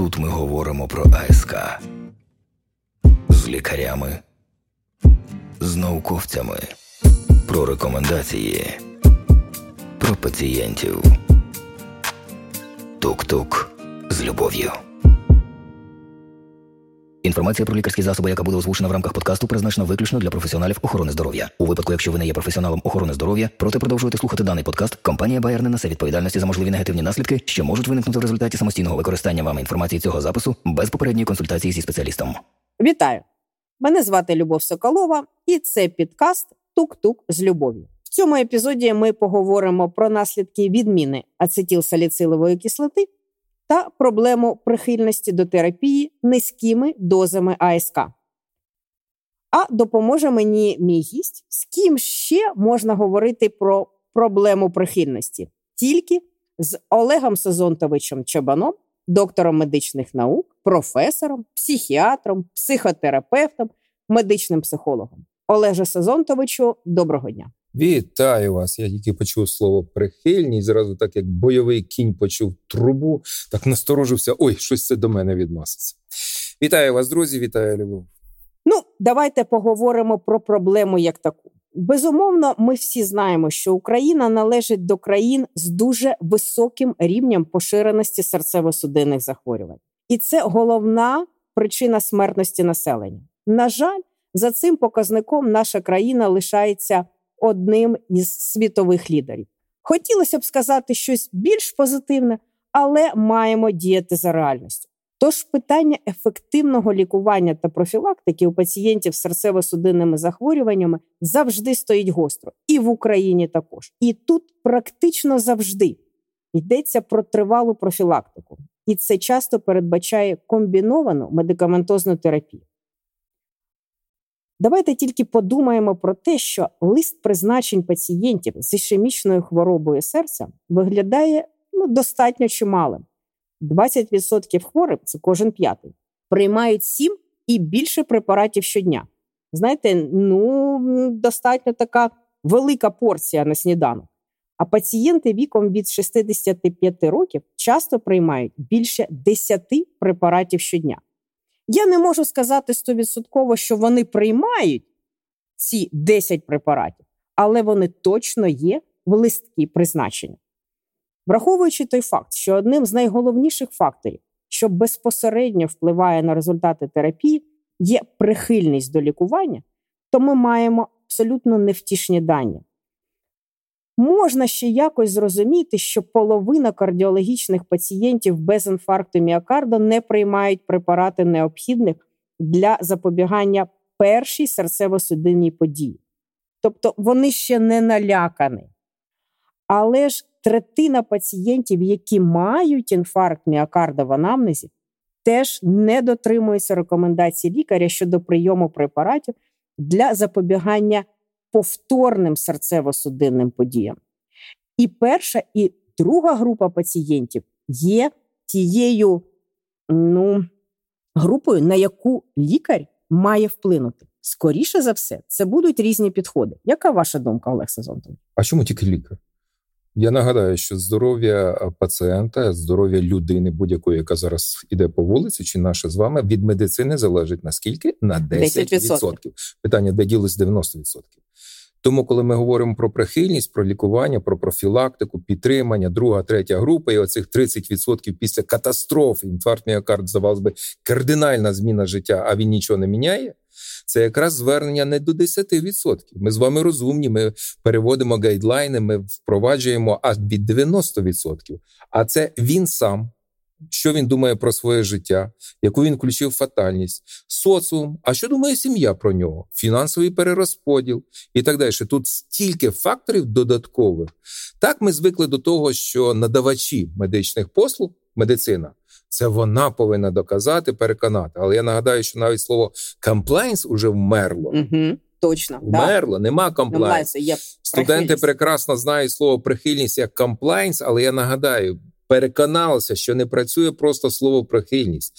Тут ми говоримо про АСК з лікарями, з науковцями, про рекомендації, про пацієнтів. Тук-тук з любов'ю. Інформація про лікарські засоби, яка буде озвучена в рамках подкасту, призначена виключно для професіоналів охорони здоров'я. У випадку, якщо ви не є професіоналом охорони здоров'я, проте продовжуєте слухати даний подкаст, компанія Bayer не несе відповідальності за можливі негативні наслідки, що можуть виникнути в результаті самостійного використання вами інформації цього запису без попередньої консультації зі спеціалістом. Вітаю! Мене звати Любов Соколова, і це підкаст Тук-Тук з любов'ю. В цьому епізоді ми поговоримо про наслідки відміни ацетилсаліцилової кислоти та проблему прихильності до терапії низькими дозами АСК. А допоможе мені мій гість, з ким ще можна говорити про проблему прихильності, тільки з Олегом Сезонтовичем Чабаном, доктором медичних наук, професором, психіатром, психотерапевтом, медичним психологом. Олеже Сезонтовичу, доброго дня. Вітаю вас! Я тільки почув слово прихильність. Зразу, так як бойовий кінь почув трубу, так насторожився. Ой, щось це до мене відноситься. Вітаю вас, друзі! Вітаю Любов. Ну, давайте поговоримо про проблему як таку. Безумовно, ми всі знаємо, що Україна належить до країн з дуже високим рівнем поширеності серцево-судинних захворювань, і це головна причина смертності населення. На жаль, за цим показником наша країна лишається одним із світових лідерів. Хотілося б сказати щось більш позитивне, але маємо діяти за реальністю. Тож питання ефективного лікування та профілактики у пацієнтів з серцево-судинними захворюваннями завжди стоїть гостро, і в Україні також. І тут практично завжди йдеться про тривалу профілактику, і це часто передбачає комбіновану медикаментозну терапію. Давайте тільки подумаємо про те, що лист призначень пацієнтів з ішемічною хворобою серця виглядає ну, достатньо чималим. 20% хворих це кожен п'ятий, приймають 7 і більше препаратів щодня. Знаєте, ну достатньо така велика порція на сніданок. А пацієнти віком від 65 років часто приймають більше 10 препаратів щодня. Я не можу сказати стовідсотково, що вони приймають ці 10 препаратів, але вони точно є в листкі призначення. Враховуючи той факт, що одним з найголовніших факторів, що безпосередньо впливає на результати терапії, є прихильність до лікування, то ми маємо абсолютно невтішні дані. Можна ще якось зрозуміти, що половина кардіологічних пацієнтів без інфаркту міокарда не приймають препарати необхідних для запобігання першій серцево-судинній події. Тобто вони ще не налякані. Але ж третина пацієнтів, які мають інфаркт міокарда в анамнезі, теж не дотримуються рекомендацій лікаря щодо прийому препаратів для запобігання повторним серцево-судинним подіям. І перша, і друга група пацієнтів є тією ну, групою, на яку лікар має вплинути. Скоріше за все, це будуть різні підходи. Яка ваша думка, Олег Сезонтов? А чому тільки лікар? Я нагадаю, що здоров'я пацієнта, здоров'я людини, будь-якої, яка зараз іде по вулиці, чи наше з вами від медицини залежить наскільки? На 10%. 10%. Питання, де ділись 90%. Тому, коли ми говоримо про прихильність, про лікування, про профілактику, підтримання, друга, третя група, і оцих 30% після катастрофи, інфаркт міокард, здавалось би, кардинальна зміна життя, а він нічого не міняє. Це якраз звернення не до 10%. Ми з вами розумні. Ми переводимо гайдлайни, ми впроваджуємо аж від 90%. А це він сам що він думає про своє життя, яку він включив фатальність, соціум. А що думає сім'я про нього? Фінансовий перерозподіл і так далі. Тут стільки факторів додаткових. Так ми звикли до того, що надавачі медичних послуг, медицина. Це вона повинна доказати, переконати. Але я нагадаю, що навіть слово комплайнс уже вмерло. Угу, Точно вмерло, да. нема комплайнс. Студенти прекрасно знають слово прихильність як комплайнс, але я нагадаю, переконалися, що не працює просто слово прихильність.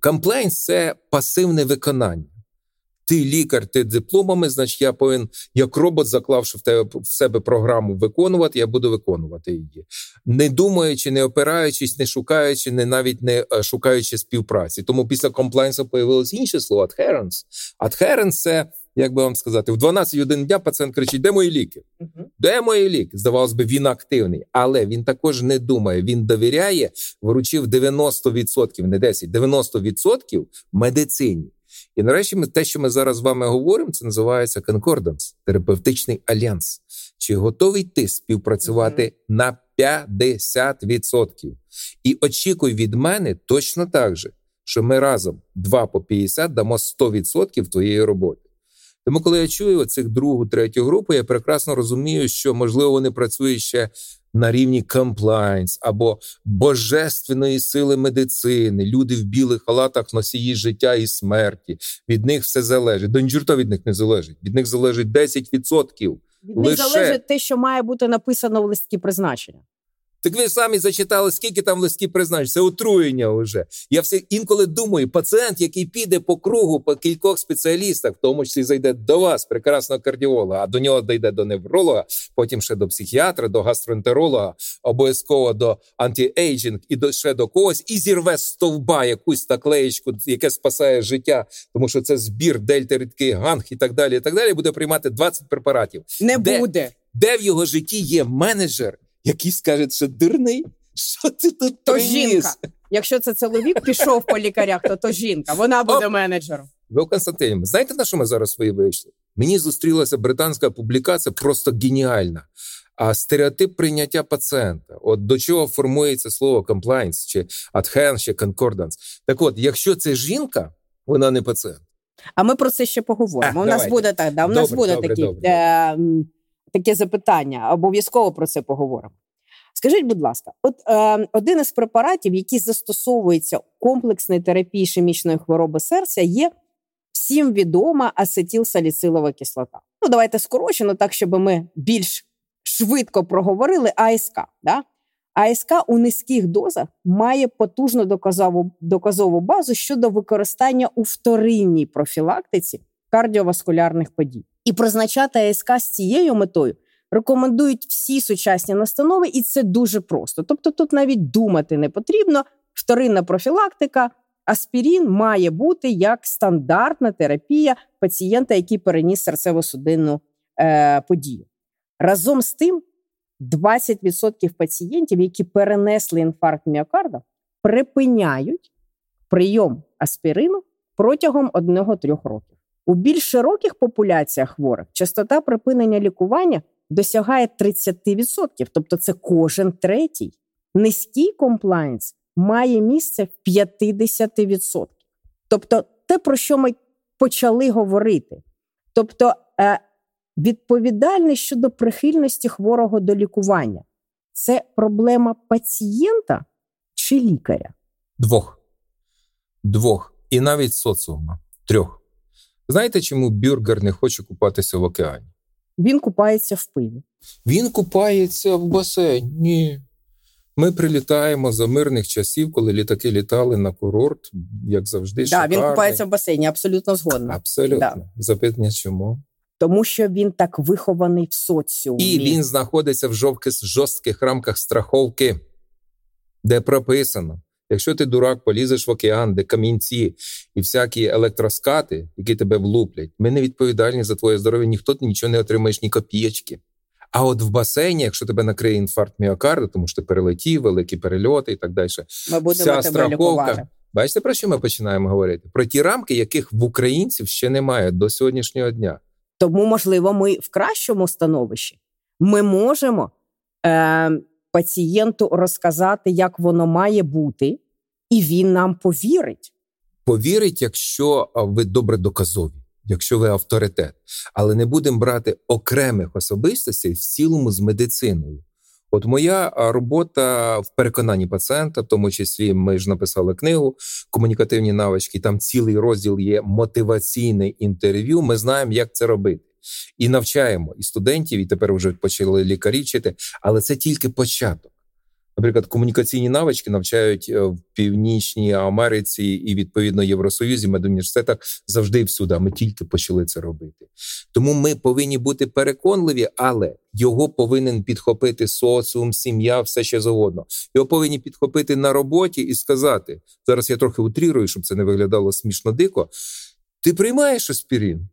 Комплейнс це пасивне виконання. Ти лікар, ти дипломами, значить, я повинен, як робот, заклавши в тебе в себе програму виконувати, я буду виконувати її, не думаючи, не опираючись, не шукаючи, не навіть не е, шукаючи співпраці. Тому після комплайнсу появилось інше слово adherence. Adherence – це як би вам сказати, в 12 годин дня пацієнт кричить: де мої ліки? Де мої ліки? Здавалось би, він активний, але він також не думає. Він довіряє, вручив 90%, не 10, 90% медицині. І нарешті, ми те, що ми зараз з вами говоримо, це називається конкорданс, терапевтичний альянс. Чи готовий ти співпрацювати uh-huh. на 50%? І очікуй від мене точно так же, що ми разом 2 по 50 дамо 100% твоєї роботи. Тому, коли я чую цих другу, третю групу, я прекрасно розумію, що можливо вони працюють ще на рівні комплайнс або божественної сили медицини. Люди в білих халатах носії життя і смерті. Від них все залежить. До нічого від них не залежить. Від них залежить 10%. Від них залежить те, що має бути написано в листці призначення. Так ви самі зачитали, скільки там листків призначень. Це отруєння вже. Я все інколи думаю, пацієнт, який піде по кругу по кількох спеціалістах, в тому числі зайде до вас, прекрасного кардіолога, а до нього дійде до невролога, потім ще до психіатра, до гастроентеролога, обов'язково до антиейджинг і до ще до когось, і зірве стовба якусь наклеєчку, яке спасає життя, тому що це збір дельта рідкий ганг і так далі. І так далі буде приймати 20 препаратів. Не де, буде. Де в його житті є менеджер, який скаже, що дурний, що ти тут то приніс? жінка. Якщо це чоловік пішов по лікарях, то то жінка. Вона буде Оп. менеджером. Ви Константин, знаєте на що ми зараз свої вийшли? Мені зустрілася британська публікація, просто геніальна. А стереотип прийняття пацієнта, от до чого формується слово compliance, чи adherence, чи concordance. Так от, якщо це жінка, вона не пацієнт. А ми про це ще поговоримо. А, у нас буде так, да, у добре, нас буде добре, такі добре. Е, таке запитання. Обов'язково про це поговоримо. Скажіть, будь ласка, от е, один із препаратів, який застосовується у комплексної терапії ішемічної хвороби серця, є всім відома ацетилсаліцилова кислота. Ну, давайте скорочено, так щоб ми більш швидко проговорили АСК. Да? АСК у низьких дозах має потужну доказову, доказову базу щодо використання у вторинній профілактиці кардіоваскулярних подій. І призначати АСК з цією метою рекомендують всі сучасні настанови, і це дуже просто. Тобто, тут навіть думати не потрібно. Вторинна профілактика, аспірін має бути як стандартна терапія пацієнта, який переніс серцево-судинну е, подію. Разом з тим, 20% пацієнтів, які перенесли інфаркт міокарда, припиняють прийом аспірину протягом 1-3 років. У більш широких популяціях хворих частота припинення лікування досягає 30%, тобто це кожен третій. Низький комплайнс має місце в 50%. Тобто, те, про що ми почали говорити. Тобто, е, відповідальність щодо прихильності хворого до лікування це проблема пацієнта чи лікаря? Двох. Двох. І навіть соціума. Трьох. Знаєте, чому бюргер не хоче купатися в океані? Він купається в пиві. Він купається в басейні. Ми прилітаємо за мирних часів, коли літаки літали на курорт, як завжди. Так, да, він купається в басейні, абсолютно згодна. Абсолютно. Да. Запитання чому? Тому що він так вихований в соціумі. І він знаходиться в жорстких рамках страховки, де прописано, Якщо ти дурак, полізеш в океан, де камінці і всякі електроскати, які тебе влуплять, ми не відповідальні за твоє здоров'я, ніхто ти нічого не отримаєш, ні копієчки. А от в басейні, якщо тебе накриє інфаркт міокарда, тому що ти перелетів, великі перельоти і так далі, ми будемо вся страховка. Бачите, про що ми починаємо говорити? Про ті рамки, яких в українців ще немає до сьогоднішнього дня. Тому, можливо, ми в кращому становищі. Ми можемо е, пацієнту розказати, як воно має бути, і він нам повірить. Повірить, якщо ви добре доказові, якщо ви авторитет, але не будемо брати окремих особистостей в цілому з медициною. От моя робота в переконанні пацієнта, в тому числі ми ж написали книгу комунікативні навички. Там цілий розділ є мотиваційне інтерв'ю. Ми знаємо, як це робити, і навчаємо і студентів, і тепер вже почали лікарі вчити, але це тільки початок. Наприклад, комунікаційні навички навчають е, в Північній Америці і відповідно Євросоюзі, медуніверситетах завжди і всюди. Ми тільки почали це робити. Тому ми повинні бути переконливі, але його повинен підхопити соціум, сім'я, все ще завгодно. Його повинні підхопити на роботі і сказати: зараз я трохи утрірую, щоб це не виглядало смішно дико. Ти приймаєш аспірин?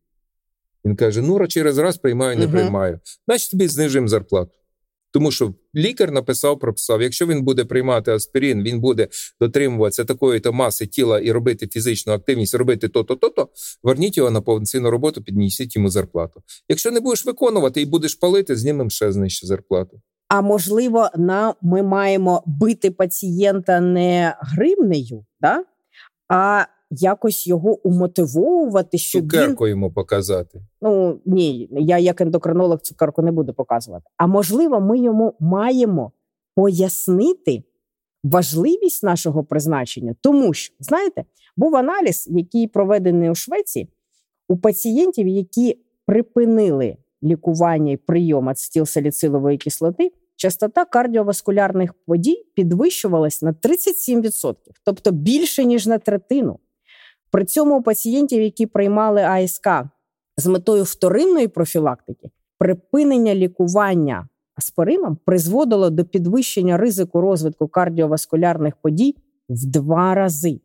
Він каже: ну через раз приймаю, не uh приймаю. Значить, тобі знижуємо зарплату. Тому що лікар написав, прописав, якщо він буде приймати аспірин, він буде дотримуватися такої то маси тіла і робити фізичну активність, робити то-то, то-то, верніть його на повноцінну роботу, піднісіть йому зарплату. Якщо не будеш виконувати і будеш палити, знімемо ще знижче зарплату. А можливо, нам ми маємо бити пацієнта не гривнею, да? а якось його умотивовувати, щоб Цукерку він... йому показати. Ну ні, я як ендокринолог цукерку не буду показувати. А можливо, ми йому маємо пояснити важливість нашого призначення, тому що знаєте, був аналіз, який проведений у Швеції у пацієнтів, які припинили лікування і прийом ацетилсаліцилової кислоти частота кардіоваскулярних подій підвищувалась на 37%, тобто більше ніж на третину. При цьому пацієнтів, які приймали АСК з метою вторинної профілактики, припинення лікування аспирином призводило до підвищення ризику розвитку кардіоваскулярних подій в два рази.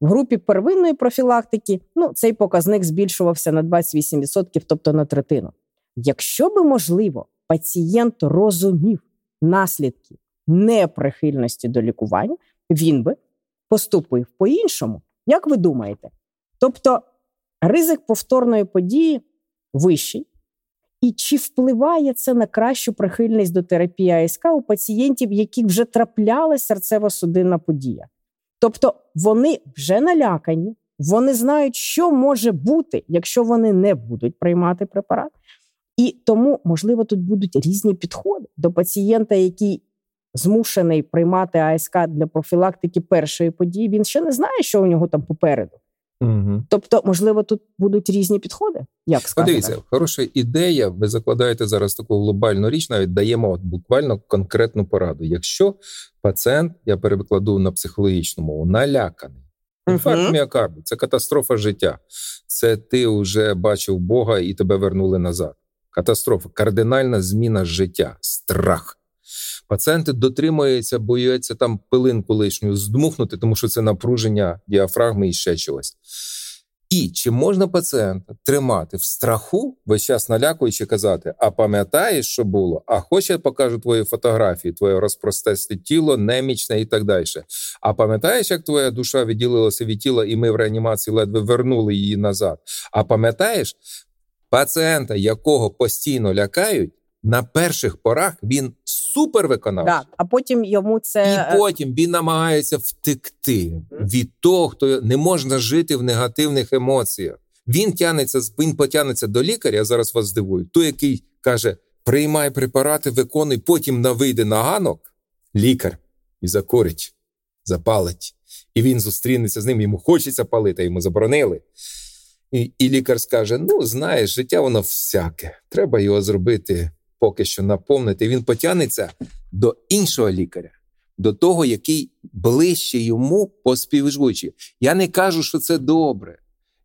В групі первинної профілактики ну, цей показник збільшувався на 28%, тобто на третину. Якщо би можливо, пацієнт розумів, наслідки неприхильності до лікування, він би поступив по-іншому. Як ви думаєте? Тобто ризик повторної події вищий, і чи впливає це на кращу прихильність до терапії АСК у пацієнтів, яких вже траплялася серцево-судинна подія? Тобто вони вже налякані, вони знають, що може бути, якщо вони не будуть приймати препарат, і тому, можливо, тут будуть різні підходи до пацієнта, який змушений приймати АСК для профілактики першої події. Він ще не знає, що у нього там попереду. Угу. Тобто, можливо, тут будуть різні підходи. Як сказати? Подивіться, хороша ідея. Ви закладаєте зараз таку глобальну річ, навіть даємо от буквально конкретну пораду. Якщо пацієнт, я перекладу на психологічну мову, наляканий. Інфаркт uh міокарду це катастрофа життя. Це ти вже бачив Бога і тебе вернули назад катастрофа, кардинальна зміна життя, страх. Пацієнти дотримуються, бояться там пилинку лишню здмухнути, тому що це напруження діафрагми і ще чогось. І чи можна пацієнта тримати в страху, весь час налякуючи казати, а пам'ятаєш, що було? А хоче я покажу твої фотографії, твоє розпростесте тіло, немічне і так далі. А пам'ятаєш, як твоя душа відділилася від тіла, і ми в реанімації ледве вернули її назад? А пам'ятаєш, пацієнта, якого постійно лякають, на перших порах він супер виконавчий. Да, а потім йому це і е, потім він намагається втекти від того, хто не можна жити в негативних емоціях. Він тянеться він потягнеться до лікаря. Я зараз вас здивую. Той, який каже: приймай препарати, виконуй, потім на вийде на ганок, лікар і закорить, запалить. І він зустрінеться з ним. Йому хочеться палити, йому заборонили. І і лікар скаже: ну, знаєш, життя воно всяке. Треба його зробити поки що наповнити. Він потягнеться до іншого лікаря, до того, який ближче йому по. Я не кажу, що це добре.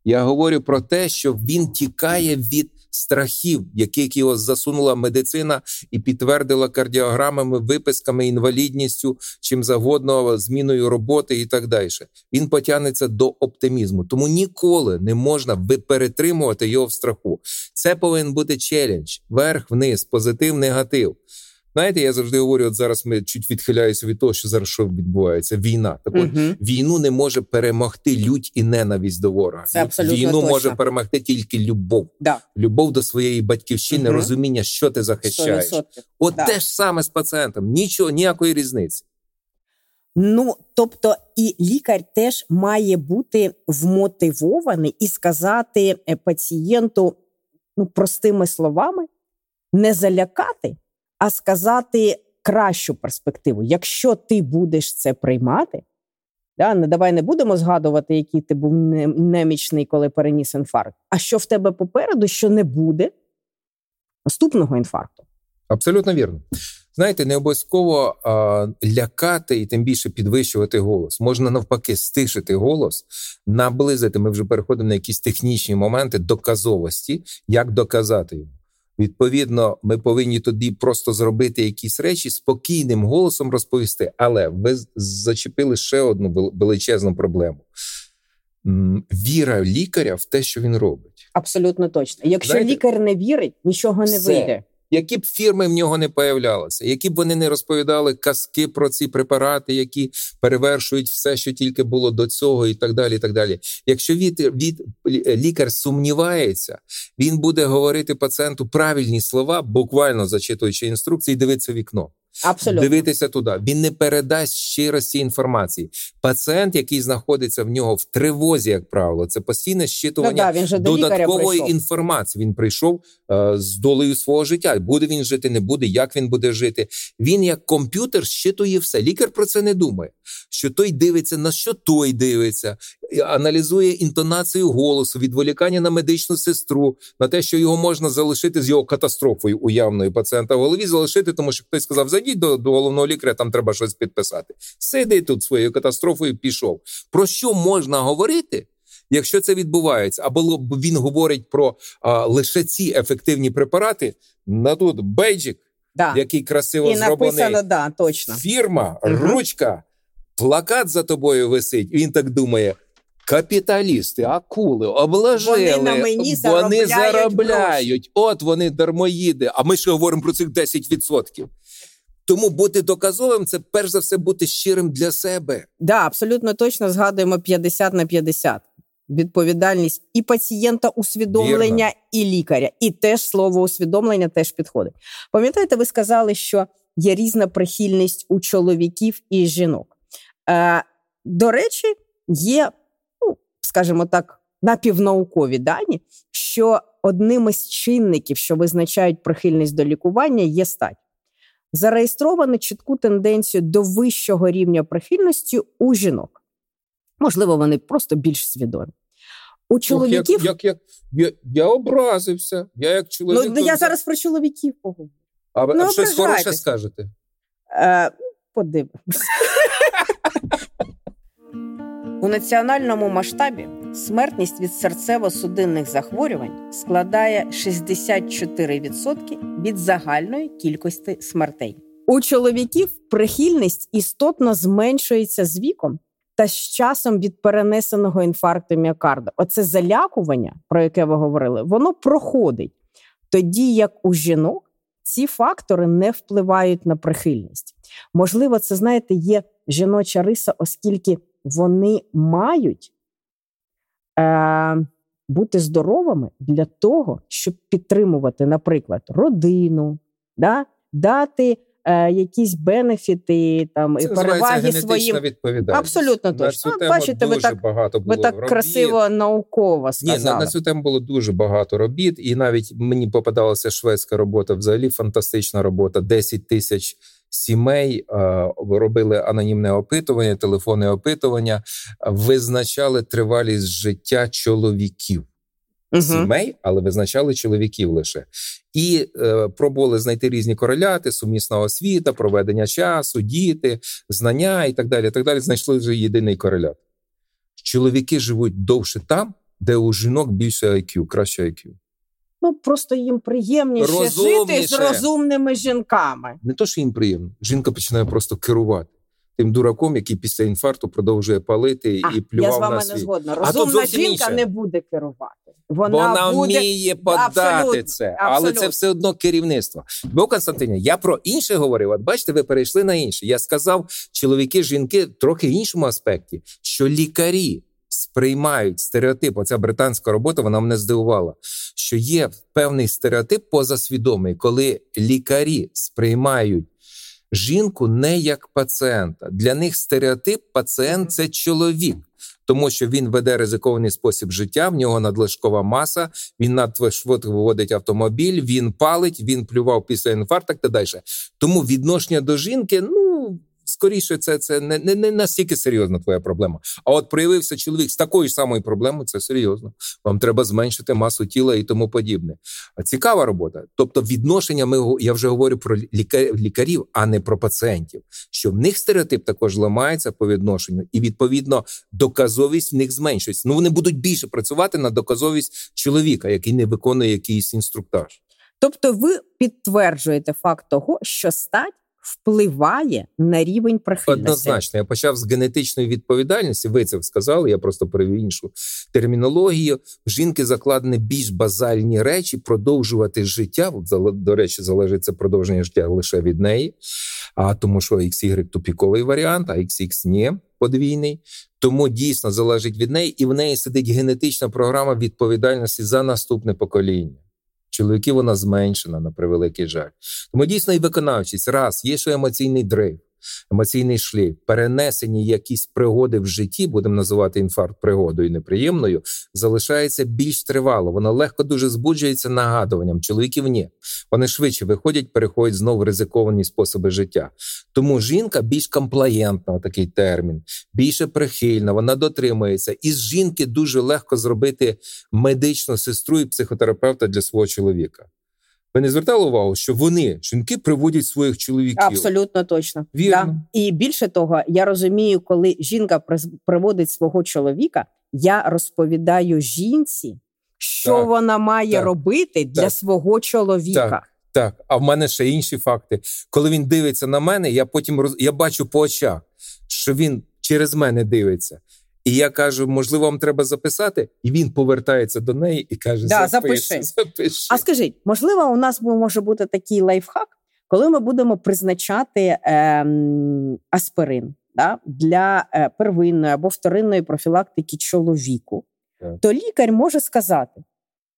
Я говорю про те, що він тікає від страхів, яких його засунула медицина і підтвердила кардіограмами, виписками, інвалідністю, чим завгодно, зміною роботи і так далі. Він потягнеться до оптимізму. Тому ніколи не можна перетримувати його в страху. Це повинен бути челендж, верх, вниз, позитив, негатив. Знаєте, я завжди говорю: от зараз ми чуть відхиляюся від того, що зараз що відбувається. Війна так от угу. війну не може перемогти лють і ненависть до ворога. Це абсолютно Війну точно. може перемогти тільки любов, да. любов до своєї батьківщини, угу. розуміння, що ти захищаєш. 100%. От да. те ж саме з пацієнтом. Нічого, ніякої різниці. Ну тобто, і лікар теж має бути вмотивований і сказати е, пацієнту ну простими словами, не залякати а сказати кращу перспективу. Якщо ти будеш це приймати, да, не давай не будемо згадувати, який ти був немічний, коли переніс інфаркт. А що в тебе попереду, що не буде наступного інфаркту? Абсолютно вірно. Знаєте, не обов'язково а, лякати і тим більше підвищувати голос. Можна навпаки стишити голос, наблизити. Ми вже переходимо на якісь технічні моменти доказовості, як доказати йому. Відповідно, ми повинні тоді просто зробити якісь речі спокійним голосом розповісти. Але ви зачепили ще одну величезну проблему: віра лікаря в те, що він робить. Абсолютно точно. Якщо Знаєте, лікар не вірить, нічого не все. вийде. Які б фірми в нього не появлялися, які б вони не розповідали казки про ці препарати, які перевершують все, що тільки було до цього, і так далі. і так далі. Якщо від, від лікар сумнівається, він буде говорити пацієнту правильні слова, буквально зачитуючи інструкції, дивиться вікно. Абсолютно. дивитися туди. Він не передасть щирості інформації. Пацієнт, який знаходиться в нього в тривозі, як правило, це постійне щитування ну, да, він же до додаткової інформації. Він прийшов е, з долею свого життя. Буде він жити, не буде, як він буде жити. Він як комп'ютер щитує все. Лікар про це не думає. Що той дивиться, на що той дивиться, аналізує інтонацію голосу, відволікання на медичну сестру, на те, що його можна залишити з його катастрофою уявною пацієнта в голові, залишити, тому що хтось сказав: зайдіть до, до головного лікаря, там треба щось підписати. Сиди тут своєю катастрофою, пішов. Про що можна говорити? Якщо це відбувається, або він говорить про а, лише ці ефективні препарати, на тут бейджик, да. який красиво І зроблений. написано, да, точно. Фірма, угу. ручка, плакат за тобою висить. Він так думає: Капіталісти, акули, обложили, вони на мені вони заробляють. заробляють. От вони дармоїди. А ми ще говоримо про цих 10%. Тому бути доказовим це перш за все бути щирим для себе. Да, абсолютно точно згадуємо 50 на 50. Відповідальність і пацієнта усвідомлення, Вірно. і лікаря. І теж слово усвідомлення теж підходить. Пам'ятаєте, ви сказали, що є різна прихильність у чоловіків і жінок. Е, До речі, є скажімо так, напівнаукові дані, що одним із чинників, що визначають прихильність до лікування, є стать. Зареєстровано чітку тенденцію до вищого рівня прихильності у жінок. Можливо, вони просто більш свідомі. У чоловіків Ох, як, як, як, я, я образився. Я як чоловік. Ну, я зараз про чоловіків поговорю. А ну, щось хороше скажете? Е, Подивимось. У національному масштабі смертність від серцево-судинних захворювань складає 64% від загальної кількості смертей. У чоловіків прихильність істотно зменшується з віком та з часом від перенесеного інфаркту міокарда. Оце залякування, про яке ви говорили, воно проходить. Тоді як у жінок ці фактори не впливають на прихильність. Можливо, це знаєте, є жіноча риса, оскільки вони мають бути здоровими для того, щоб підтримувати, наприклад, родину, да? дати е, якісь бенефіти там Це і переваги своїм відповідальність. Абсолютно точно. На Бачите, ви так багато було ви так робіт. красиво науково сказали. Ні, на, на цю тему було дуже багато робіт, і навіть мені попадалася шведська робота. Взагалі фантастична робота. 10 тисяч сімей робили анонімне опитування, телефонне опитування, визначали тривалість життя чоловіків. Угу. Сімей, але визначали чоловіків лише і е, пробували знайти різні кореляти, сумісна освіта, проведення часу, діти, знання і так далі. так далі. Знайшли вже єдиний корелят. Чоловіки живуть довше там, де у жінок більше IQ, краще IQ. Ну просто їм приємніше Розумніше. жити з розумними жінками. Не то, що їм приємно, жінка починає просто керувати тим дураком, який після інфаркту продовжує палити а, і плював Я з вами на не згодна. Розумна жінка інше. не буде керувати. Вона, Вона буде... вміє подати Абсолютно. це, Абсолютно. але це все одно керівництво. Бо Константине, я про інше говорив. От бачите, ви перейшли на інше. Я сказав, чоловіки, жінки трохи іншому аспекті, що лікарі сприймають стереотип. Оця британська робота вона мене здивувала. Що є певний стереотип позасвідомий, коли лікарі сприймають жінку не як пацієнта. Для них стереотип пацієнт це чоловік. Тому що він веде ризикований спосіб життя, в нього надлишкова маса, він надто швидко виводить автомобіль, він палить, він плював після інфаркту та далі. Тому відношення до жінки, ну скоріше, це це не, не не, настільки серйозна твоя проблема. А от проявився чоловік з такою ж самою проблемою, це серйозно. Вам треба зменшити масу тіла і тому подібне. А цікава робота. Тобто, відношення ми я вже говорю про лікарів, а не про пацієнтів. Що в них стереотип також ламається по відношенню, і відповідно доказовість в них зменшується. Ну вони будуть більше працювати на доказовість чоловіка, який не виконує якийсь інструктаж. Тобто, ви підтверджуєте факт того, що стать впливає на рівень прихильності. Однозначно, я почав з генетичної відповідальності. Ви це сказали. Я просто перевів іншу термінологію. Жінки закладені більш базальні речі, продовжувати життя. До речі, залежить це продовження життя лише від неї. А тому, що XY – тупіковий варіант, а XX – ні, подвійний. Тому дійсно залежить від неї, і в неї сидить генетична програма відповідальності за наступне покоління. Чоловіків вона зменшена на превеликий жаль. Тому дійсно і виконавчість раз є ще емоційний дрейф емоційний шлейф, перенесені якісь пригоди в житті, будемо називати інфаркт пригодою неприємною, залишається більш тривало. Вона легко дуже збуджується нагадуванням. Чоловіків ні. Вони швидше виходять, переходять знову в ризиковані способи життя. Тому жінка більш комплаєнтна, такий термін, більше прихильна, вона дотримується. І з жінки дуже легко зробити медичну сестру і психотерапевта для свого чоловіка. Ви не звертали увагу, що вони жінки приводять своїх чоловіків? Абсолютно точно. Вірно. Да. І більше того, я розумію, коли жінка приводить свого чоловіка, я розповідаю жінці, що так, вона має так, робити для так, свого чоловіка. Так. Так, а в мене ще інші факти. Коли він дивиться на мене, я потім роз... я бачу по очах, що він через мене дивиться. І я кажу, можливо, вам треба записати, і він повертається до неї і каже: да, запиши. запиши. А скажіть, можливо, у нас може бути такий лайфхак, коли ми будемо призначати е, аспирин да, для е, первинної або вторинної профілактики чоловіку, так. то лікар може сказати: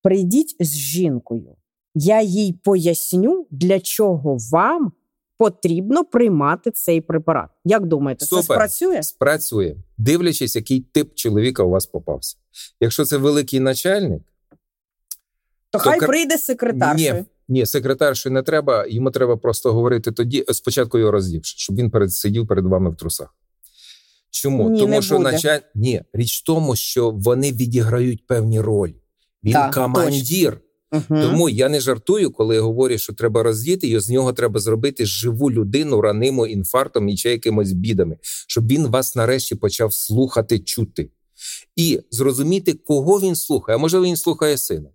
прийдіть з жінкою, я їй поясню, для чого вам потрібно приймати цей препарат. Як думаєте, Супер. це спрацює? Спрацює, дивлячись, який тип чоловіка у вас попався. Якщо це великий начальник, то, то хай кар... прийде секретаршою. Ні, ні, секретаршою не треба. Йому треба просто говорити тоді, спочатку його роздівши, щоб він перед сидів перед вами в трусах. Чому? Ні, Тому не що началь... Ні, річ в тому, що вони відіграють певні ролі. Він так, командир. Точно. Угу. Тому я не жартую, коли говорю, що треба роздіти, і з нього треба зробити живу людину, раниму інфарктом і чи якимось бідами, щоб він вас нарешті почав слухати, чути і зрозуміти, кого він слухає. А можливо, він слухає сина,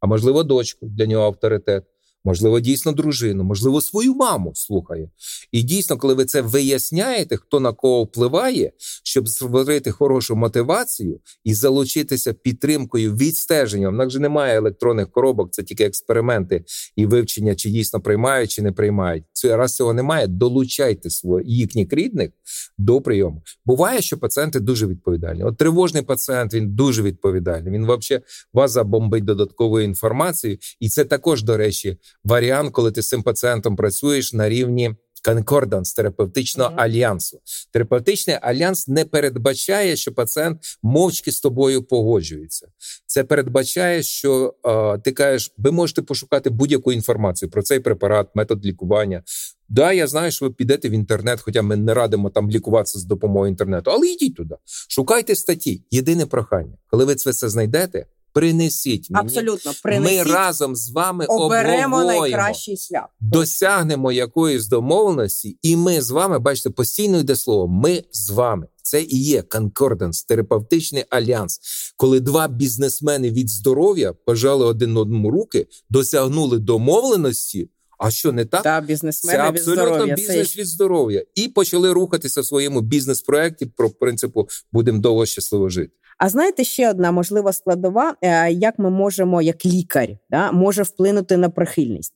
а можливо, дочку для нього авторитет можливо, дійсно дружину, можливо, свою маму слухає. І дійсно, коли ви це виясняєте, хто на кого впливає, щоб створити хорошу мотивацію і залучитися підтримкою відстеженням. У нас же немає електронних коробок, це тільки експерименти і вивчення, чи дійсно приймають, чи не приймають. Раз цього немає. Долучайте своїх їхніх рідних до прийому. Буває, що пацієнти дуже відповідальні. От тривожний пацієнт він дуже відповідальний. Він взагалі вас забомбить додатковою інформацією, і це також, до речі, варіант, коли ти з цим пацієнтом працюєш на рівні. Конкорданс терапевтичного mm-hmm. альянсу. Терапевтичний альянс не передбачає, що пацієнт мовчки з тобою погоджується. Це передбачає, що е, ти кажеш, ви можете пошукати будь-яку інформацію про цей препарат, метод лікування. Да, я знаю, що ви підете в інтернет, хоча ми не радимо там лікуватися з допомогою інтернету, але йдіть туди, шукайте статті. Єдине прохання, коли ви це все знайдете. Принесіть мені. абсолютно принесіть. Ми разом з вами оберемо найкращий шлях. Досягнемо якоїсь домовленості, і ми з вами бачите постійно йде слово. Ми з вами. Це і є конкорданс, терапевтичний альянс, коли два бізнесмени від здоров'я пожали один одному руки, досягнули домовленості. А що не так? Та бізнесмени Це абсолютно від бізнес від здоров'я, і почали рухатися в своєму бізнес-проекті про принципу будемо довго щасливо жити. А знаєте, ще одна можлива складова, е, як ми можемо, як лікар, да, може вплинути на прихильність.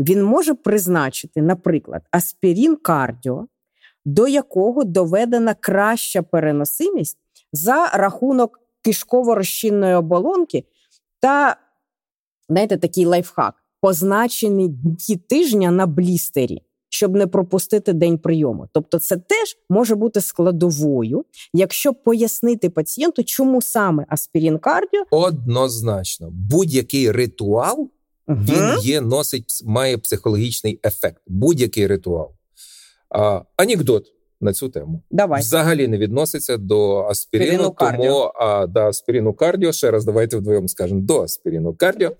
Він може призначити, наприклад, аспірін кардіо, до якого доведена краща переносимість за рахунок кишково-розчинної оболонки та, знаєте, такий лайфхак, позначені дні тижня на блістері щоб не пропустити день прийому. Тобто, це теж може бути складовою, якщо пояснити пацієнту, чому саме аспірін кардіо однозначно будь-який ритуал угу. він є, носить, має психологічний ефект. Будь-який ритуал. А, Анекдот на цю тему. Давай. Взагалі не відноситься до аспірину, Аспірину тому а, до аспірину кардіо. Ще раз давайте вдвоєм скажемо до аспірину кардіо.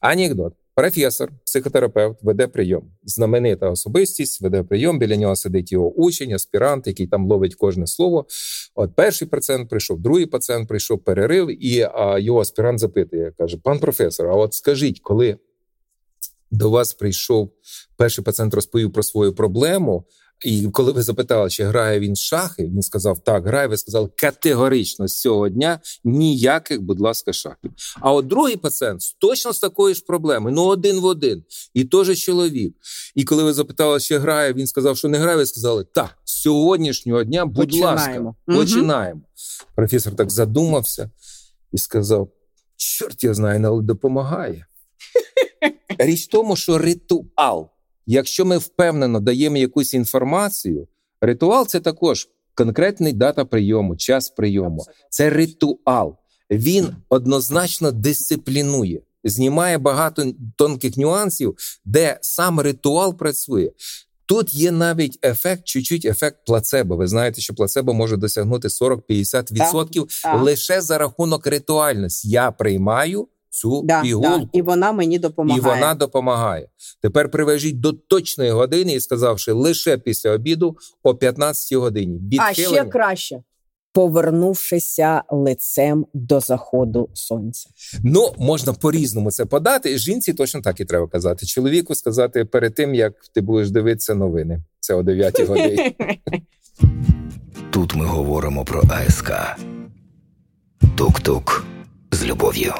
Анекдот. Професор, психотерапевт, веде прийом. Знаменита особистість, веде прийом. Біля нього сидить його учень, аспірант, який там ловить кожне слово. От перший пацієнт прийшов, другий пацієнт прийшов, перерив, і а, його аспірант запитує, каже: пан професор, а от скажіть, коли до вас прийшов перший пацієнт, розповів про свою проблему. І коли ви запитали, чи грає він шахи, він сказав, так, грає. Ви сказали категорично з цього дня ніяких, будь ласка, шахів. А от другий пацієнт точно з такою ж проблемою, ну один в один, і теж чоловік. І коли ви запитали, чи грає, він сказав, що не грає. Ви сказали, так, з сьогоднішнього дня, будь Починаємо. ласка, починаємо. Професор так задумався і сказав: чорт я знаю, але допомагає. Річ в тому, що ритуал. Якщо ми впевнено даємо якусь інформацію, ритуал це також конкретний дата прийому, час прийому. Це ритуал. Він однозначно дисциплінує, знімає багато тонких нюансів, де сам ритуал працює. Тут є навіть ефект, чуть-чуть ефект плацебо. Ви знаєте, що плацебо може досягнути 40-50% так. лише за рахунок ритуальності. Я приймаю цю Да, пігулку. да. І вона мені допомагає. І вона допомагає. Тепер привежіть до точної години і сказавши лише після обіду о 15 годині. А ще краще. Повернувшися лицем до заходу сонця. Ну можна по-різному це подати. Жінці точно так і треба казати. Чоловіку сказати перед тим, як ти будеш дивитися новини. Це о 9 годині. Тут ми говоримо про АСК. Тук-тук з любов'ю.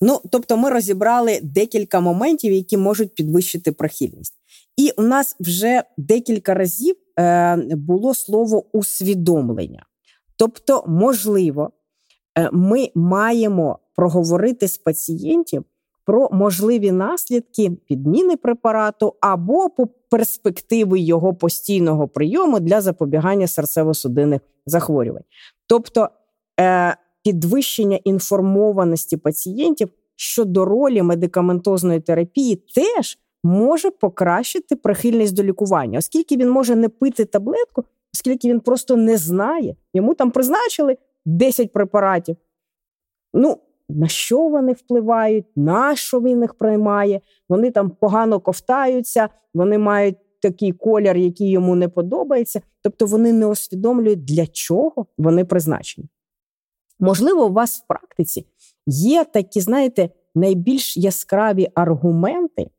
Ну, тобто, ми розібрали декілька моментів, які можуть підвищити прихильність. І у нас вже декілька разів е, було слово усвідомлення. Тобто, можливо, е, ми маємо проговорити з пацієнтів про можливі наслідки підміни препарату або по перспективи його постійного прийому для запобігання серцево-судинних захворювань. Тобто, е, підвищення інформованості пацієнтів щодо ролі медикаментозної терапії теж може покращити прихильність до лікування, оскільки він може не пити таблетку, оскільки він просто не знає. Йому там призначили 10 препаратів. Ну, на що вони впливають, на що він їх приймає, вони там погано ковтаються, вони мають такий колір, який йому не подобається. Тобто вони не усвідомлюють, для чого вони призначені. Можливо, у вас в практиці є такі, знаєте, найбільш яскраві аргументи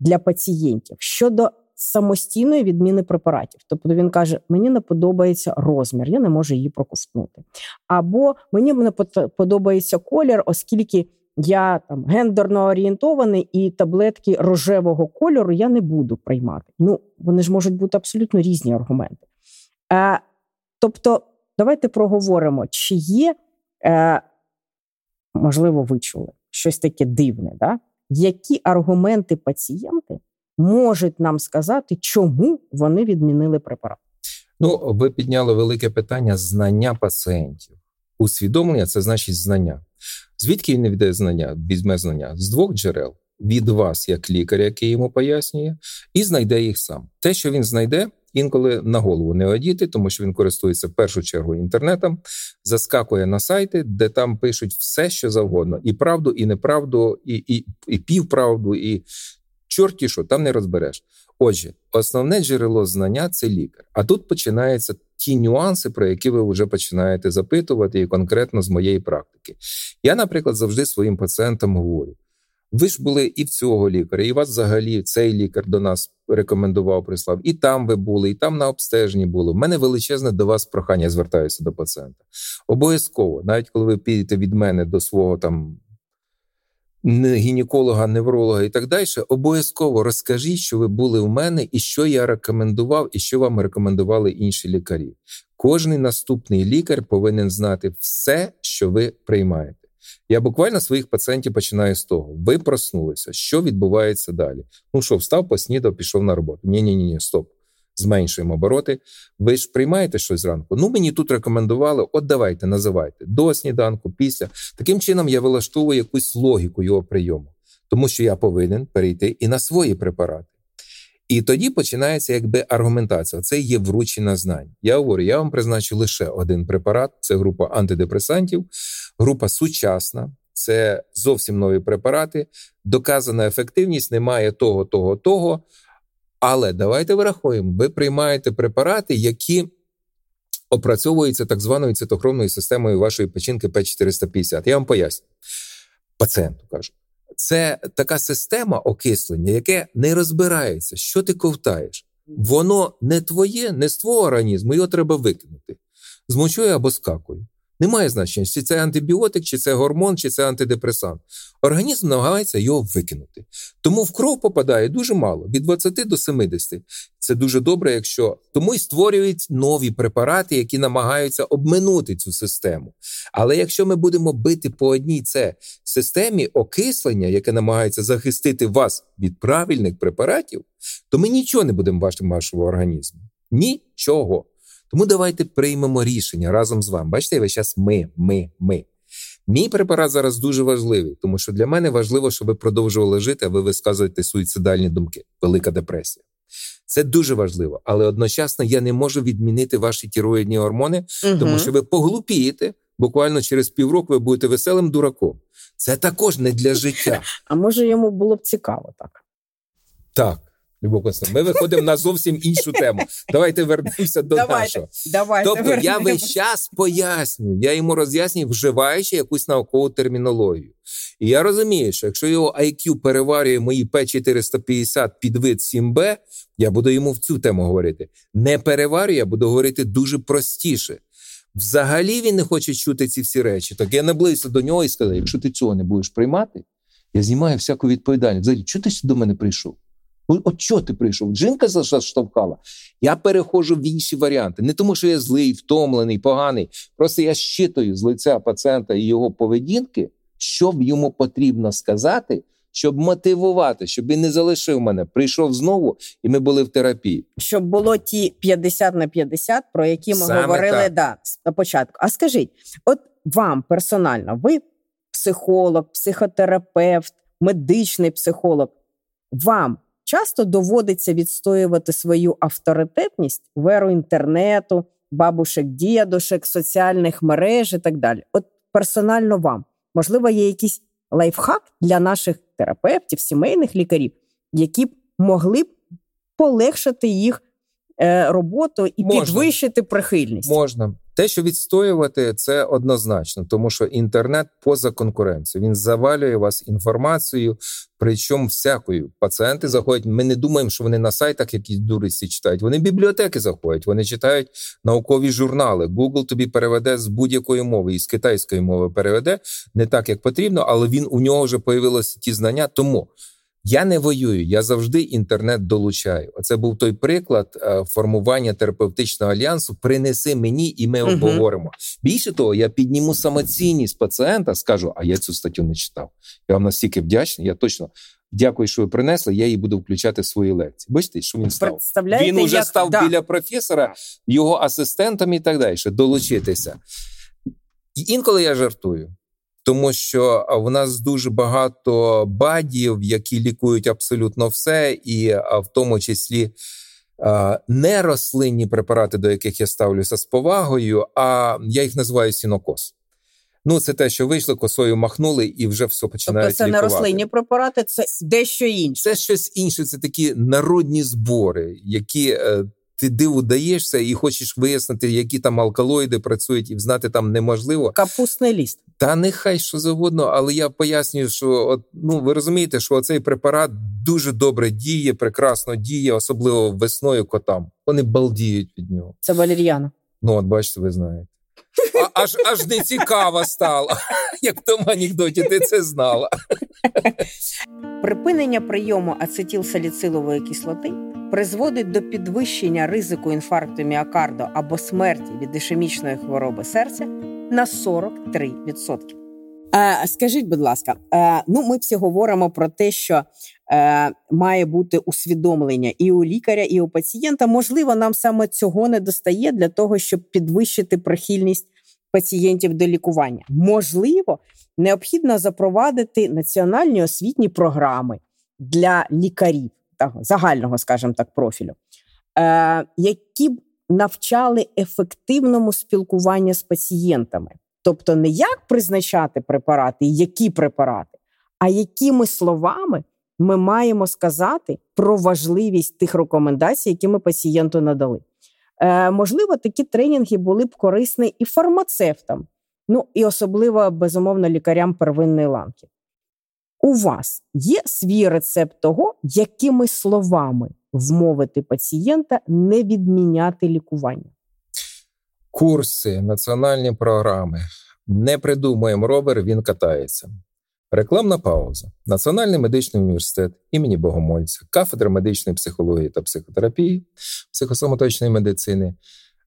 для пацієнтів щодо самостійної відміни препаратів. Тобто він каже: мені не подобається розмір, я не можу її проковтнути. Або мені не подобається колір, оскільки я там гендерно орієнтований і таблетки рожевого кольору я не буду приймати. Ну, вони ж можуть бути абсолютно різні аргументи. Е, тобто, давайте проговоримо, чи є, е, можливо, ви чули щось таке дивне, да? які аргументи пацієнти можуть нам сказати, чому вони відмінили препарат. Ну, ви підняли велике питання знання пацієнтів. Усвідомлення це значить знання. Звідки він віддає знання? Візьме знання з двох джерел: від вас, як лікаря, який йому пояснює, і знайде їх сам. Те, що він знайде, інколи на голову не одіти, тому що він користується в першу чергу інтернетом, заскакує на сайти, де там пишуть все, що завгодно, і правду, і неправду, і, і, і півправду, і чорті, що там не розбереш. Отже, основне джерело знання це лікар. А тут починаються ті нюанси, про які ви вже починаєте запитувати, і конкретно з моєї практики. Я, наприклад, завжди своїм пацієнтам говорю: ви ж були і в цього лікаря, і вас взагалі цей лікар до нас рекомендував, прислав, і там ви були, і там на обстеженні були. У мене величезне до вас прохання, звертаюся до пацієнта. Обов'язково, навіть коли ви підете від мене до свого там гінеколога, невролога і так далі, обов'язково розкажіть, що ви були у мене, і що я рекомендував, і що вам рекомендували інші лікарі. Кожний наступний лікар повинен знати все, що ви приймаєте. Я буквально своїх пацієнтів починаю з того: ви проснулися, що відбувається далі? Ну що, встав, поснідав, пішов на роботу. Ні, ні, ні, ні, стоп. Зменшуємо обороти. Ви ж приймаєте щось зранку? Ну мені тут рекомендували. От давайте, називайте до сніданку, після. Таким чином я вилаштовую якусь логіку його прийому, тому що я повинен перейти і на свої препарати. І тоді починається якби аргументація. Це є вручення знань. Я говорю, я вам призначу лише один препарат. Це група антидепресантів, група сучасна. Це зовсім нові препарати. Доказана ефективність, немає того, того, того. Але давайте врахуємо, ви приймаєте препарати, які опрацьовуються так званою цитохромною системою вашої печінки П450. Я вам поясню. Пацієнту кажу. Це така система окислення, яке не розбирається, що ти ковтаєш. Воно не твоє, не з твого організму, його треба викинути. З або з какою. Немає значення, чи це антибіотик, чи це гормон, чи це антидепресант. Організм намагається його викинути. Тому в кров попадає дуже мало, від 20 до 70. Це дуже добре, якщо тому й створюють нові препарати, які намагаються обминути цю систему. Але якщо ми будемо бити по одній це системі окислення, яке намагається захистити вас від правильних препаратів, то ми нічого не будемо вашим вашому організму. Нічого. Тому давайте приймемо рішення разом з вами. Бачите, весь час ми, ми, ми. Мій препарат зараз дуже важливий, тому що для мене важливо, щоб ви продовжували жити, а ви висказуєте суїцидальні думки. Велика депресія. Це дуже важливо, але одночасно я не можу відмінити ваші тіроїдні гормони, угу. тому що ви поглупієте. Буквально через півроку ви будете веселим дураком. Це також не для життя. А може йому було б цікаво так? Так. Любов Константин, ми виходимо на зовсім іншу тему. Давайте вернемося до давайте, нашого. Давайте тобто я весь час пояснюю, я йому роз'яснюю, вживаючи якусь наукову термінологію. І я розумію, що якщо його IQ переварює мої П450 під вид 7Б, я буду йому в цю тему говорити. Не переварює, я буду говорити дуже простіше. Взагалі він не хоче чути ці всі речі. Так я наблизився до нього і сказав: якщо ти цього не будеш приймати, я знімаю всяку відповідальність. Взагалі, чого ти до мене прийшов? От чого ти прийшов? Жінка заштовхала. Я переходжу в інші варіанти. Не тому, що я злий, втомлений, поганий. Просто я щитую з лиця пацієнта і його поведінки, що йому потрібно сказати, щоб мотивувати, щоб він не залишив мене. Прийшов знову, і ми були в терапії. Щоб було ті 50 на 50, про які ми Саме говорили да, на початку. А скажіть, от вам персонально, ви психолог, психотерапевт, медичний психолог. Вам часто доводиться відстоювати свою авторитетність в еру інтернету, бабушек, дідушек, соціальних мереж і так далі. От персонально вам можливо є якийсь лайфхак для наших терапевтів, сімейних лікарів, які б могли б полегшити їх е, роботу і Можна. підвищити прихильність. Можна. Те, що відстоювати, це однозначно, тому що інтернет поза конкуренцією. Він завалює вас інформацією, причому всякою. Пацієнти заходять. Ми не думаємо, що вони на сайтах якісь дуристі читають. Вони бібліотеки заходять, вони читають наукові журнали. Google тобі переведе з будь-якої мови і з китайської мови переведе не так, як потрібно, але він у нього вже появилися ті знання. Тому. Я не воюю, я завжди інтернет долучаю. Оце був той приклад е, формування терапевтичного альянсу. Принеси мені, і ми обговоримо. Більше того, я підніму самоцінність пацієнта, скажу, а я цю статтю не читав. Я вам настільки вдячний. Я точно дякую, що ви принесли. Я її буду включати в свої лекції. Бачите, що він став? Він уже як... став да. біля професора, його асистентом і так далі. Долучитися. І інколи я жартую тому що в нас дуже багато бадів, які лікують абсолютно все, і в тому числі не рослинні препарати, до яких я ставлюся з повагою, а я їх називаю сінокос. Ну, це те, що вийшло, косою махнули, і вже все починають Тобто це лікувати. не рослинні препарати, це дещо інше. Це щось інше. Це такі народні збори, які е, ти диву даєшся і хочеш вияснити, які там алкалоїди працюють, і знати там неможливо. Капустний ліст. Та нехай що завгодно, але я пояснюю, що от, ну ви розумієте, що цей препарат дуже добре діє, прекрасно діє, особливо весною котам. Вони балдіють від нього. Це валер'яна. Ну, от бачите, ви знаєте. А, аж аж не цікаво стало, як в тому анекдоті, ти це знала. Припинення прийому ацетилсаліцилової кислоти призводить до підвищення ризику інфаркту міокарду або смерті від ішемічної хвороби серця на 43%. Е, Скажіть, будь ласка, е, ну ми всі говоримо про те, що е, має бути усвідомлення і у лікаря, і у пацієнта. Можливо, нам саме цього не достає для того, щоб підвищити прихильність пацієнтів до лікування. Можливо, необхідно запровадити національні освітні програми для лікарів загального, скажімо так, профілю, е, які б навчали ефективному спілкуванню з пацієнтами. Тобто, не як призначати препарати, які препарати, а якими словами ми маємо сказати про важливість тих рекомендацій, які ми пацієнту надали. Е, Можливо, такі тренінги були б корисні і фармацевтам, ну і особливо безумовно лікарям первинної ланки. У вас є свій рецепт того, якими словами вмовити пацієнта не відміняти лікування? Курси, національні програми. Не придумуємо ровер, він катається. Рекламна пауза. Національний медичний університет імені Богомольця, кафедра медичної психології та психотерапії, психосоматичної медицини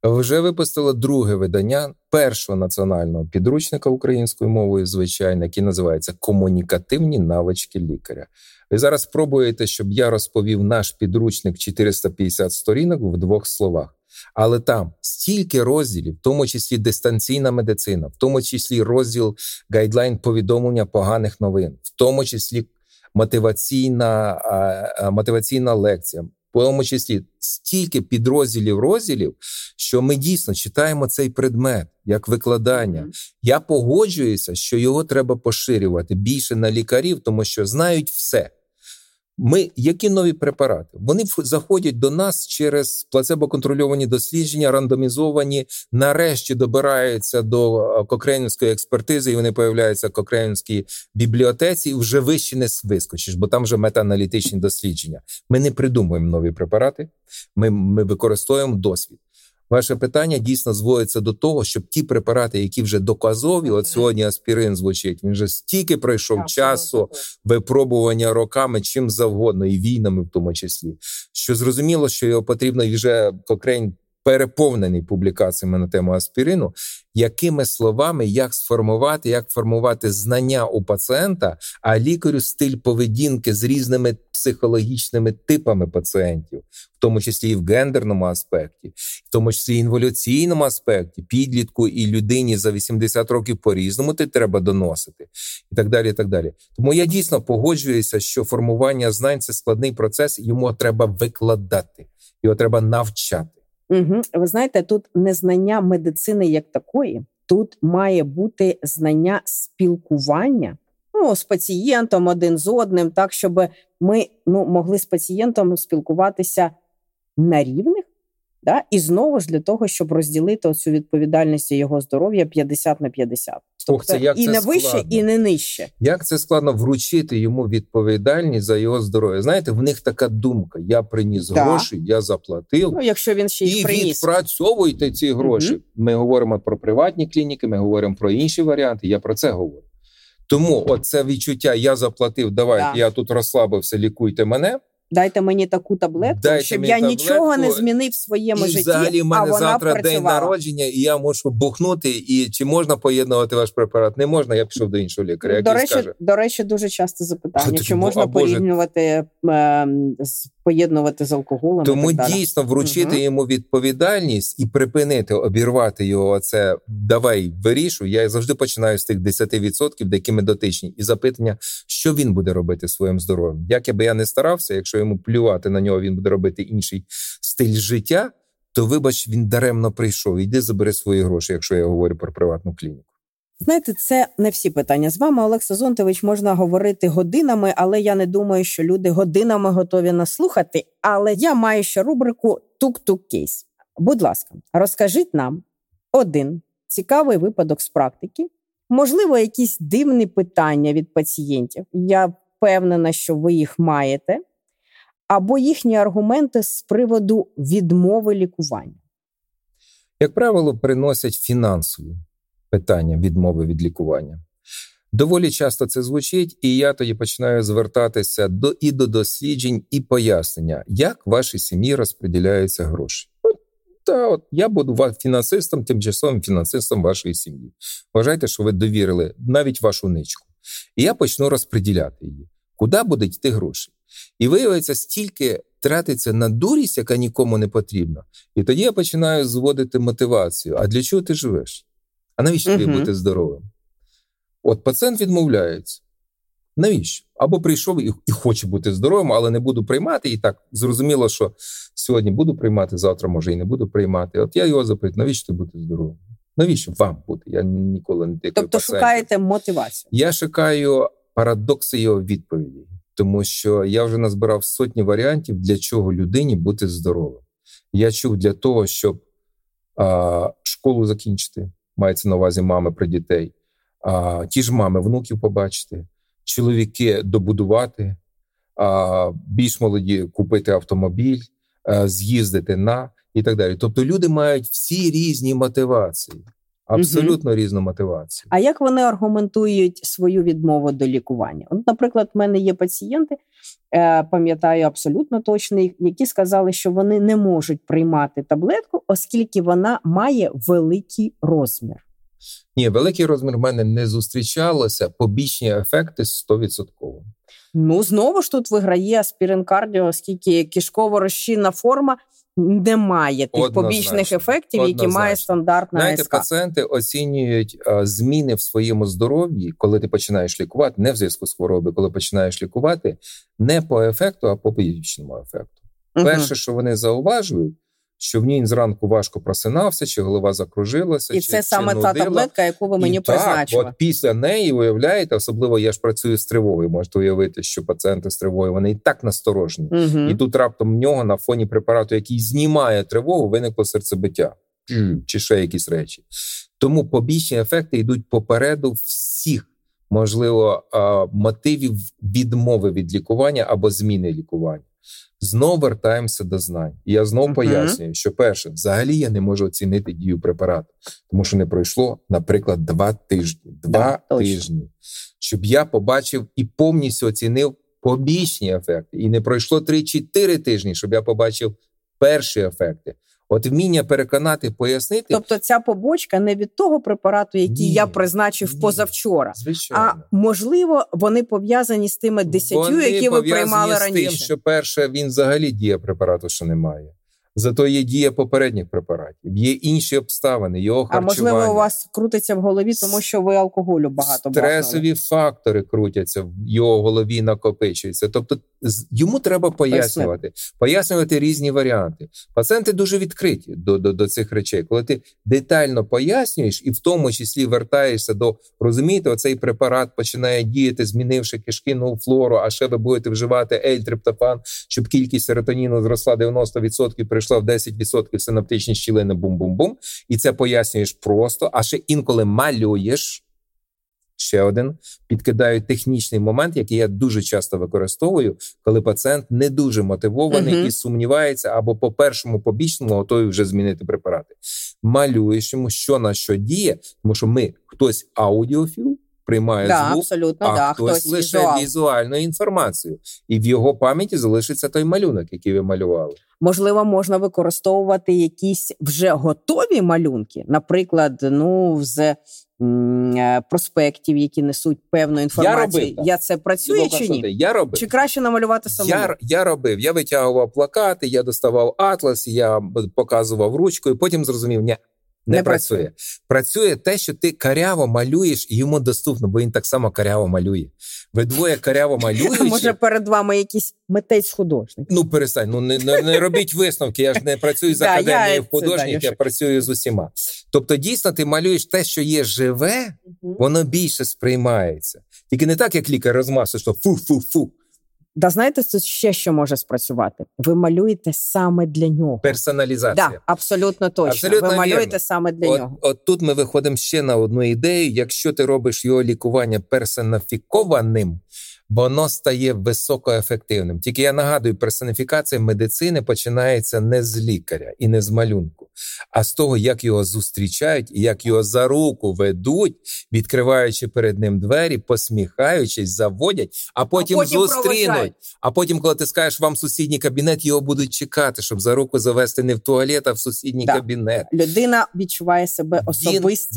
вже випустила друге видання першого національного підручника українською мовою, звичайно, який називається Комунікативні навички лікаря. Ви зараз спробуєте, щоб я розповів наш підручник 450 сторінок в двох словах. Але там стільки розділів, в тому числі дистанційна медицина, в тому числі розділ гайдлайн повідомлення поганих новин, в тому числі мотиваційна мотиваційна лекція, числі стільки підрозділів розділів, що ми дійсно читаємо цей предмет як викладання. Mm-hmm. Я погоджуюся, що його треба поширювати більше на лікарів, тому що знають все. Ми які нові препарати? Вони заходять до нас через плацебо-контрольовані дослідження, рандомізовані, нарешті добираються до кокренівської експертизи, і вони появляються в кокренівській бібліотеці. і Вже вище не вискочиш, бо там вже метааналітичні дослідження. Ми не придумуємо нові препарати, ми, ми використовуємо досвід. Ваше питання дійсно зводиться до того, щоб ті препарати, які вже доказові, от сьогодні аспірин звучить, він вже стільки пройшов часу випробування роками, чим завгодно, і війнами, в тому числі, що зрозуміло, що його потрібно вже Кокрейн переповнений публікаціями на тему аспірину, якими словами як сформувати, як формувати знання у пацієнта, а лікарю стиль поведінки з різними психологічними типами пацієнтів, в тому числі і в гендерному аспекті, в тому числі і інволюційному аспекті, підлітку і людині за 80 років по різному ти треба доносити, і так далі. і так далі. Тому я дійсно погоджуюся, що формування знань це складний процес, йому треба викладати, його треба навчати. Угу. Ви знаєте, тут незнання медицини як такої, тут має бути знання спілкування ну, з пацієнтом один з одним, так щоб ми ну, могли з пацієнтом спілкуватися на рівних. Да? І знову ж для того, щоб розділити цю відповідальність його здоров'я 50 на 50. Тобто це, як і це не вище, складно. і не нижче. Як це складно вручити йому відповідальність за його здоров'я? Знаєте, в них така думка: я приніс да. гроші, я заплатив. Ну, якщо він ще і приніс. відпрацьовуйте ці гроші. Угу. Ми говоримо про приватні клініки, ми говоримо про інші варіанти. Я про це говорю. Тому оце відчуття я заплатив, давайте да. я тут розслабився, лікуйте мене. Дайте мені таку таблетку, Дайте щоб я таблетку, нічого не змінив в своєму і житті. Взагалі в мене а завтра працювала. день народження, і я мушу бухнути. І чи можна поєднувати ваш препарат? Не можна. Я пішов до іншого лікаря. До речі, скаже. до речі, дуже часто запитання: чи можна порівнювати е, поєднувати з алкоголем? Тому і так дійсно вручити угу. йому відповідальність і припинити обірвати його. Оце давай вирішуй. Я завжди починаю з тих 10%, де які ми дотичні, і запитання, що він буде робити своїм здоров'ям. Як я би я не старався, якщо йому плювати на нього, він буде робити інший стиль життя. То, вибач, він даремно прийшов. Іди забери свої гроші, якщо я говорю про приватну клініку. Знаєте, це не всі питання з вами, Олекса Зонтович, можна говорити годинами, але я не думаю, що люди годинами готові нас слухати. Але я маю ще рубрику тук-тук кейс. Будь ласка, розкажіть нам один цікавий випадок з практики, можливо, якісь дивні питання від пацієнтів. Я впевнена, що ви їх маєте, або їхні аргументи з приводу відмови лікування. Як правило, приносять фінансові питання відмови від лікування. Доволі часто це звучить, і я тоді починаю звертатися до і до досліджень, і пояснення, як вашій сім'ї розподіляються гроші. Та от я буду фінансистом, тимчасовим фінансистом вашої сім'ї. Вважайте, що ви довірили навіть вашу ничку. І я почну розподіляти її. Куди будуть йти гроші? І виявиться, стільки тратиться на дурість, яка нікому не потрібна. І тоді я починаю зводити мотивацію. А для чого ти живеш? А навіщо тобі uh-huh. бути здоровим? От пацієнт відмовляється. Навіщо? Або прийшов і, і хоче бути здоровим, але не буду приймати. І так зрозуміло, що сьогодні буду приймати, завтра може і не буду приймати. От я його запитую, навіщо ти бути здоровим? Навіщо вам бути? Я ніколи не тикаю Тобто пацієнтів. шукаєте мотивацію. Я шукаю парадокси його відповіді, тому що я вже назбирав сотні варіантів, для чого людині бути здоровим. Я чув для того, щоб а, школу закінчити, мається на увазі мами про дітей, а, ті ж мами, внуків побачити, чоловіки добудувати, а, більш молоді купити автомобіль, а, з'їздити на і так далі. Тобто люди мають всі різні мотивації, абсолютно різну мотивацію. А як вони аргументують свою відмову до лікування? От, наприклад, в мене є пацієнти, е, пам'ятаю абсолютно точно, які сказали, що вони не можуть приймати таблетку, оскільки вона має великий розмір. Ні, великий розмір в мене не зустрічалося. Побічні ефекти 100%. Ну знову ж тут виграє аспірин кардіо, оскільки кишково розчинна форма не має тих Однозначно. побічних ефектів, які Однозначно. має стандартна Знаєте, СК. пацієнти оцінюють зміни в своєму здоров'ї, коли ти починаєш лікувати, не в зв'язку з хворобою, коли починаєш лікувати, не по ефекту, а по побічному ефекту. Угу. Перше, що вони зауважують, що в ній зранку важко просинався, чи голова закружилася, І чи, це чи саме та таблетка, яку ви мені І так, призначили. От після неї уявляєте, особливо я ж працюю з тривогою. Можете уявити, що пацієнти з тривогою вони і так насторожені. Угу. І тут раптом в нього на фоні препарату, який знімає тривогу, виникло серцебиття чи ще якісь речі. Тому побічні ефекти йдуть попереду всіх, можливо, мотивів відмови від лікування або зміни лікування. Знов вертаємося до знань. І я знов Мгм. пояснюю, що перше, взагалі я не можу оцінити дію препарату, тому що не пройшло, наприклад, два тижні. Два точно. тижні, щоб я побачив і повністю оцінив побічні ефекти. І не пройшло 3-4 тижні, щоб я побачив перші ефекти. От вміння переконати, пояснити, Тобто ця побочка не від того препарату, який Ні, я призначив ні. позавчора. звичайно. А можливо, вони пов'язані з тими десятью, Вони які ви приймали з тим, раніше. що перше він взагалі дія препарату, що немає. Зато є дія попередніх препаратів, є інші обставини, його А можливо, у вас крутиться в голові, тому що ви алкоголю багато бахнули. Стресові фактори крутяться в його голові, накопичуються. Тобто йому треба пояснювати, пояснювати різні варіанти. Пацієнти дуже відкриті до, до, до цих речей. Коли ти детально пояснюєш, і в тому числі вертаєшся до розумієте, оцей препарат починає діяти, змінивши кишківну флору, а ще ви будете вживати ельтриптофан, щоб кількість серотоніну зросла 90%, прийшла в 10% синаптичні щілини, бум-бум-бум. І це пояснюєш просто, а ще інколи малюєш. Ще один підкидаю технічний момент, який я дуже часто використовую, коли пацієнт не дуже мотивований Мгм. і сумнівається, або по першому побічному готовий вже змінити препарати. Малюєш йому, що на що діє, тому що ми хтось аудіофіл приймає Да, звук, абсолютно, а да. хтось, хтось лише візуал. візуальну інформацію, і в його пам'яті залишиться той малюнок, який ви малювали. Можливо, можна використовувати якісь вже готові малюнки, наприклад, ну з е, проспектів, які несуть певну інформацію. Я, робив. Я це працює чи ні? Я робив. Чи краще намалювати самому? Я, я робив, я витягував плакати, я доставав атлас, я показував ручкою, потім зрозумів, ні, не, Не працює. працює. працює. те, що ти каряво малюєш, і йому доступно, бо він так само каряво малює. Ви двоє каряво малюючи. Може, перед вами якийсь митець-художник? Ну, перестань, ну не, не, не робіть висновки. Я ж не працюю з академією да, я я працюю з усіма. Тобто, дійсно, ти малюєш те, що є живе, воно більше сприймається. Тільки не так, як лікар розмасує, що фу-фу-фу. Да знаєте, це ще що може спрацювати? Ви малюєте саме для нього. Персоналізація. Да, абсолютно точно. Абсолютно Ви малюєте вірно. саме для От, нього. от тут ми виходимо ще на одну ідею. Якщо ти робиш його лікування персоніфікованим, воно стає високоефективним. Тільки я нагадую, персоніфікація медицини починається не з лікаря і не з малюнку, а з того, як його зустрічають і як його за руку ведуть, відкриваючи перед ним двері, посміхаючись, заводять, а потім, потім зустрінуть. проважають. А потім, коли ти скажеш, вам сусідній кабінет, його будуть чекати, щоб за руку завести не в туалет, а в сусідній Да. кабінет. Людина відчуває себе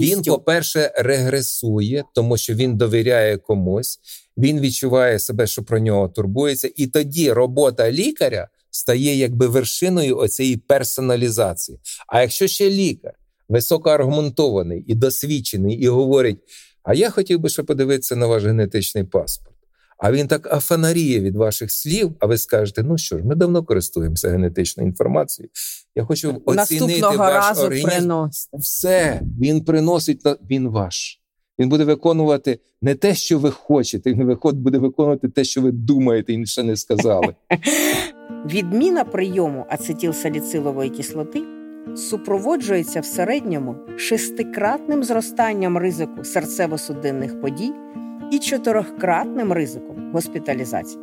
Він, він, по-перше, регресує, тому що він довіряє комусь, він відчуває себе, що про нього турбується, і тоді робота лікаря стає якби вершиною оцієї персоналізації. А якщо ще лікар високоаргументований і досвідчений, і говорить: А я хотів би ще подивитися на ваш генетичний паспорт. А він так афанаріє від ваших слів, а ви скажете: ну що ж, ми давно користуємося генетичною інформацією. Я хочу оцінити Наступного ваш разу організм. приносите. Все, він приносить він ваш. Він буде виконувати не те, що ви хочете, він буде виконувати те, що ви думаєте, і ще не сказали. Відміна прийому ацетилсаліцилової кислоти супроводжується в середньому шестикратним зростанням ризику серцево-судинних подій і чотирьохкратним ризиком госпіталізації.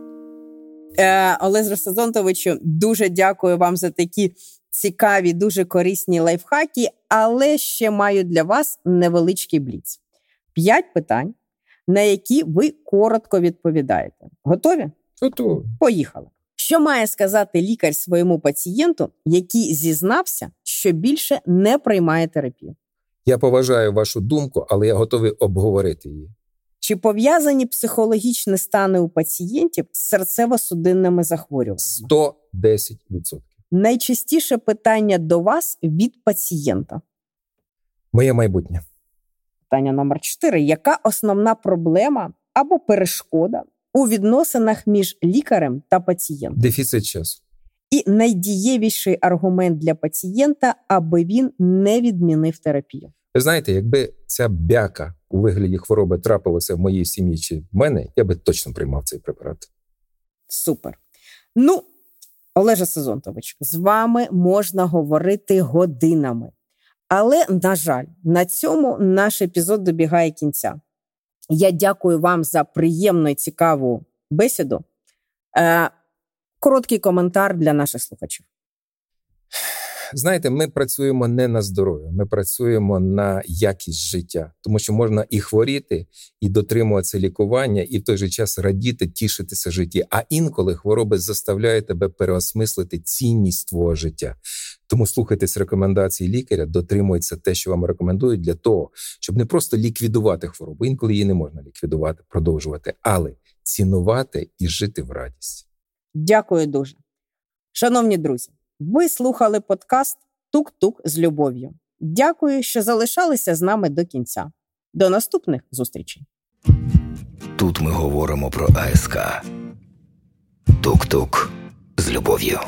Е, Олег Ростазонтовичу, дуже дякую вам за такі цікаві, дуже корисні лайфхаки, але ще маю для вас невеличкий бліц. П'ять питань, на які ви коротко відповідаєте. Готові? Готово. Поїхали. Що має сказати лікар своєму пацієнту, який зізнався, що більше не приймає терапію? Я поважаю вашу думку, але я готовий обговорити її. Чи пов'язані психологічні стани у пацієнтів з серцево-судинними захворюваннями? 110%. Найчастіше питання до вас від пацієнта. Моє майбутнє. Питання номер 4. Яка основна проблема або перешкода у відносинах між лікарем та пацієнтом? Дефіцит часу. І найдієвіший аргумент для пацієнта, аби він не відмінив терапію. Ви знаєте, якби ця бяка у вигляді хвороби трапилася в моїй сім'ї чи в мене, я би точно приймав цей препарат. Супер. Ну, Олеже Сезонтович, з вами можна говорити годинами. Але, на жаль, на цьому наш епізод добігає кінця. Я дякую вам за приємну і цікаву бесіду. Е, короткий коментар для наших слухачів. Знаєте, ми працюємо не на здоров'я, ми працюємо на якість життя, тому що можна і хворіти, і дотримуватися лікування, і в той же час радіти, тішитися житті. А інколи хвороби заставляють тебе переосмислити цінність твого життя. Тому слухайтесь рекомендацій лікаря, дотримуйтеся те, що вам рекомендують, для того, щоб не просто ліквідувати хворобу. Інколи її не можна ліквідувати, продовжувати, але цінувати і жити в радість. Дякую дуже. Шановні друзі, ви слухали подкаст Тук-Тук з любов'ю. Дякую, що залишалися з нами до кінця. До наступних зустрічей. Тут ми говоримо про АСК. Тук-тук з любов'ю.